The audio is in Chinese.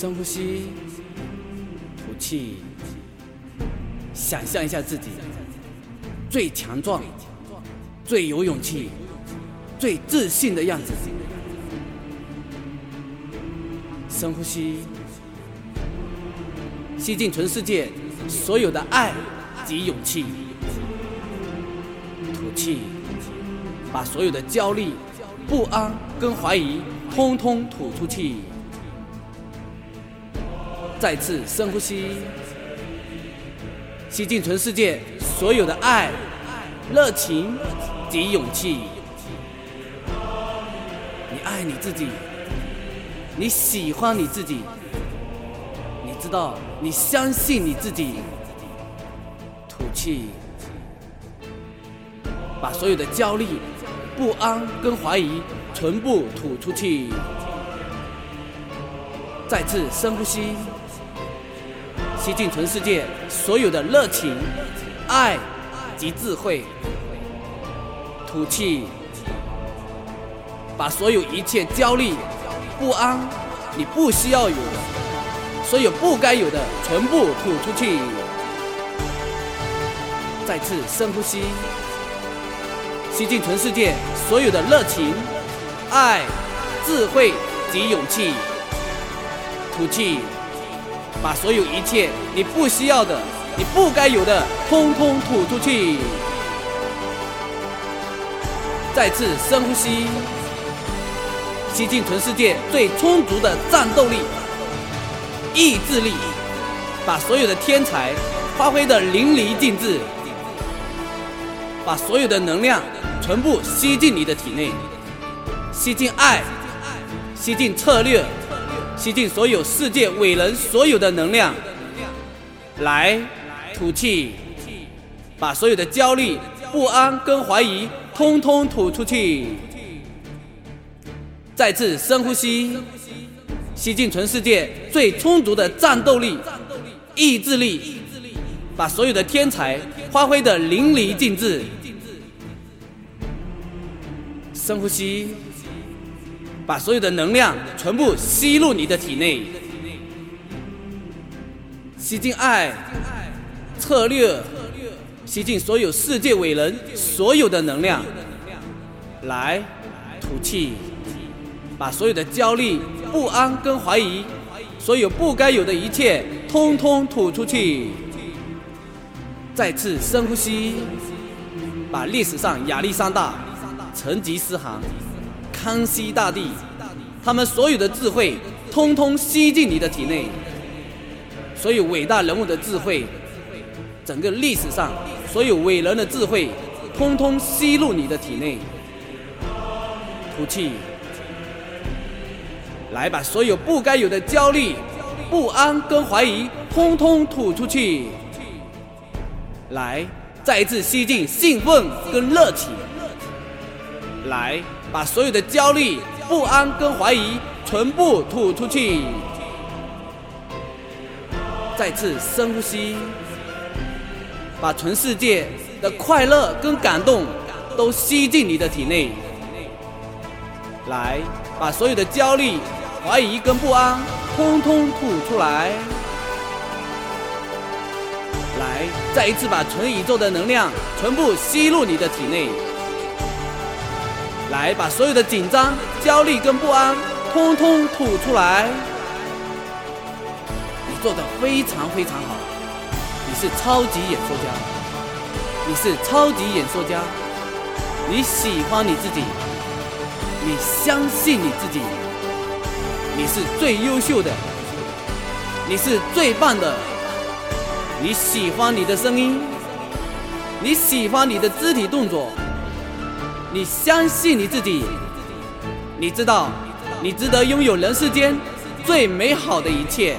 深呼吸，吐气，想象一下自己最强壮、最有勇气、最自信的样子。深呼吸，吸进全世界所有的爱及勇气。吐气，把所有的焦虑、不安跟怀疑通通吐出去。再次深呼吸，吸进全世界所有的爱、热情及勇气。你爱你自己，你喜欢你自己，你知道，你相信你自己。吐气，把所有的焦虑、不安跟怀疑全部吐出去。再次深呼吸。吸进全世界所有的热情、爱及智慧，吐气，把所有一切焦虑、不安，你不需要有的，所有不该有的全部吐出去。再次深呼吸，吸进全世界所有的热情、爱、智慧及勇气，吐气。把所有一切你不需要的、你不该有的，通通吐出去。再次深呼吸，吸进全世界最充足的战斗力、意志力，把所有的天才发挥的淋漓尽致，把所有的能量全部吸进你的体内，吸进爱，吸进策略。吸进所有世界伟人所有的能量，来吐气，把所有的焦虑、不安跟怀疑通通吐出去。再次深呼吸，吸进全世界最充足的战斗力、意志力，把所有的天才发挥的淋漓尽致。深呼吸。把所有的能量全部吸入你的体内，吸进爱策略，吸进所有世界伟人所有的能量，来吐气，把所有的焦虑、不安跟怀疑，所有不该有的一切，通通吐出去。再次深呼吸，把历史上亚历山大、成吉思汗。康熙大帝，他们所有的智慧，通通吸进你的体内。所有伟大人物的智慧，整个历史上所有伟人的智慧，通通吸入你的体内。吐气，来把所有不该有的焦虑、不安跟怀疑，通通吐出去。来，再一次吸进兴奋跟热情。来。把所有的焦虑、不安跟怀疑全部吐出去。再次深呼吸，把全世界的快乐跟感动都吸进你的体内。来，把所有的焦虑、怀疑跟不安通通吐出来。来，再一次把全宇宙的能量全部吸入你的体内。来，把所有的紧张、焦虑跟不安，通通吐出来。你做的非常非常好，你是超级演说家，你是超级演说家。你喜欢你自己，你相信你自己，你是最优秀的，你是最棒的。你喜欢你的声音，你喜欢你的肢体动作。你相信你自己，你知道，你值得拥有人世间最美好的一切。